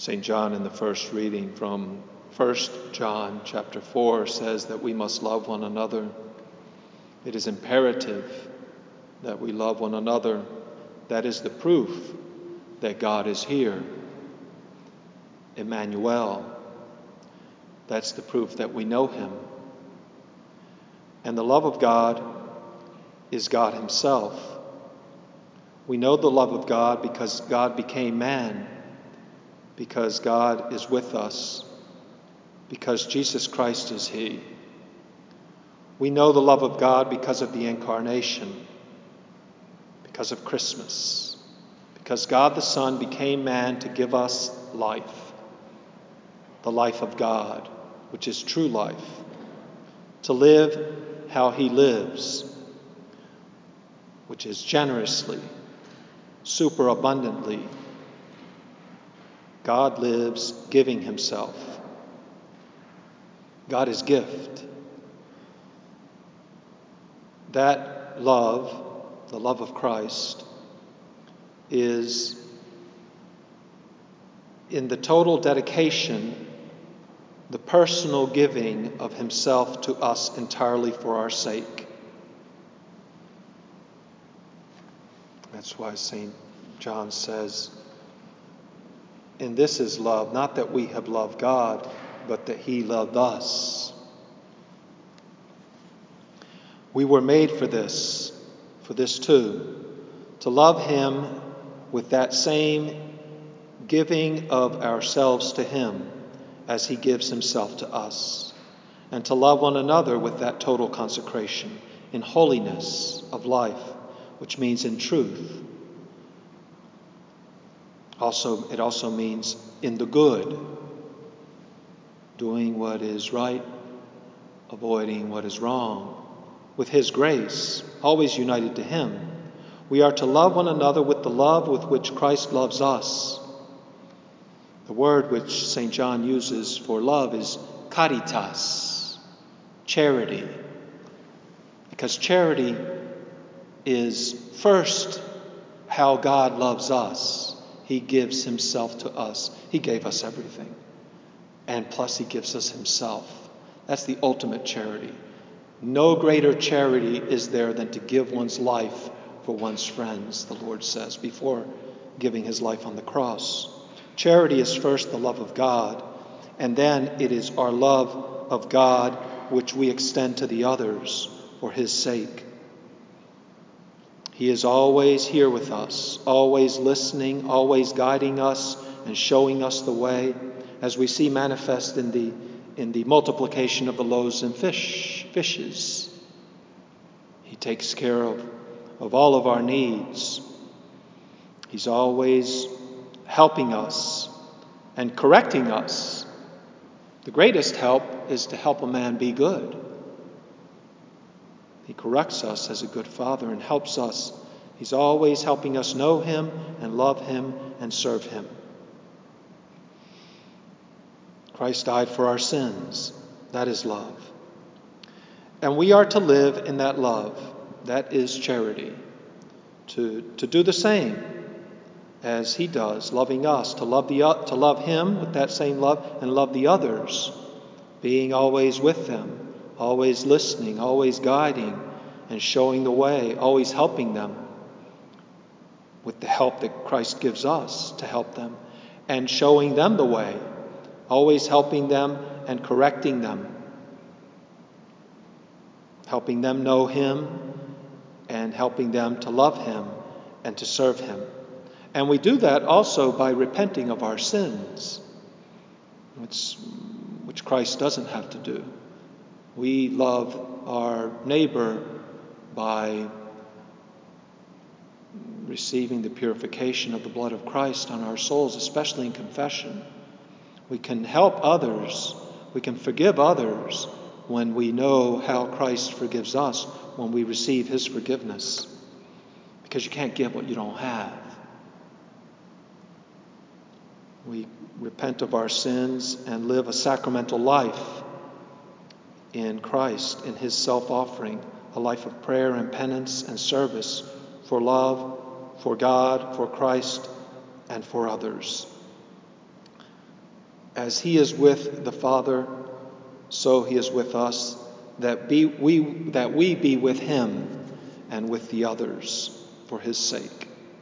St. John in the first reading from 1 John chapter 4 says that we must love one another. It is imperative that we love one another. That is the proof that God is here. Emmanuel. That's the proof that we know him. And the love of God is God Himself. We know the love of God because God became man, because God is with us, because Jesus Christ is He. We know the love of God because of the incarnation, because of Christmas, because God the Son became man to give us life, the life of God, which is true life, to live how He lives, which is generously superabundantly. God lives giving himself. God is gift. That love, the love of Christ, is in the total dedication, the personal giving of himself to us entirely for our sake. That's why St. John says, And this is love, not that we have loved God, but that He loved us. We were made for this, for this too, to love Him with that same giving of ourselves to Him as He gives Himself to us, and to love one another with that total consecration in holiness of life which means in truth. Also, it also means in the good, doing what is right, avoiding what is wrong, with His grace, always united to Him. We are to love one another with the love with which Christ loves us. The word which St. John uses for love is caritas, charity. Because charity is first how God loves us. He gives Himself to us, He gave us everything. And plus, He gives us Himself. That's the ultimate charity. No greater charity is there than to give one's life for one's friends, the Lord says, before giving His life on the cross. Charity is first the love of God, and then it is our love of God which we extend to the others for His sake. He is always here with us, always listening, always guiding us and showing us the way, as we see manifest in the, in the multiplication of the loaves and fish, fishes. He takes care of, of all of our needs. He's always helping us and correcting us. The greatest help is to help a man be good. He corrects us as a good father and helps us. He's always helping us know Him and love Him and serve Him. Christ died for our sins. That is love. And we are to live in that love. That is charity. To, to do the same as He does, loving us, to love, the, to love Him with that same love and love the others, being always with them always listening, always guiding and showing the way, always helping them with the help that Christ gives us to help them, and showing them the way, always helping them and correcting them, helping them know Him and helping them to love Him and to serve Him. And we do that also by repenting of our sins, which, which Christ doesn't have to do. We love our neighbor by receiving the purification of the blood of Christ on our souls, especially in confession. We can help others, we can forgive others when we know how Christ forgives us, when we receive his forgiveness. Because you can't give what you don't have. We repent of our sins and live a sacramental life in Christ, in his self offering, a life of prayer and penance and service for love, for God, for Christ, and for others. as he is with the Father, so he is with us, that, be, we, that we be with him and with the others for his sake.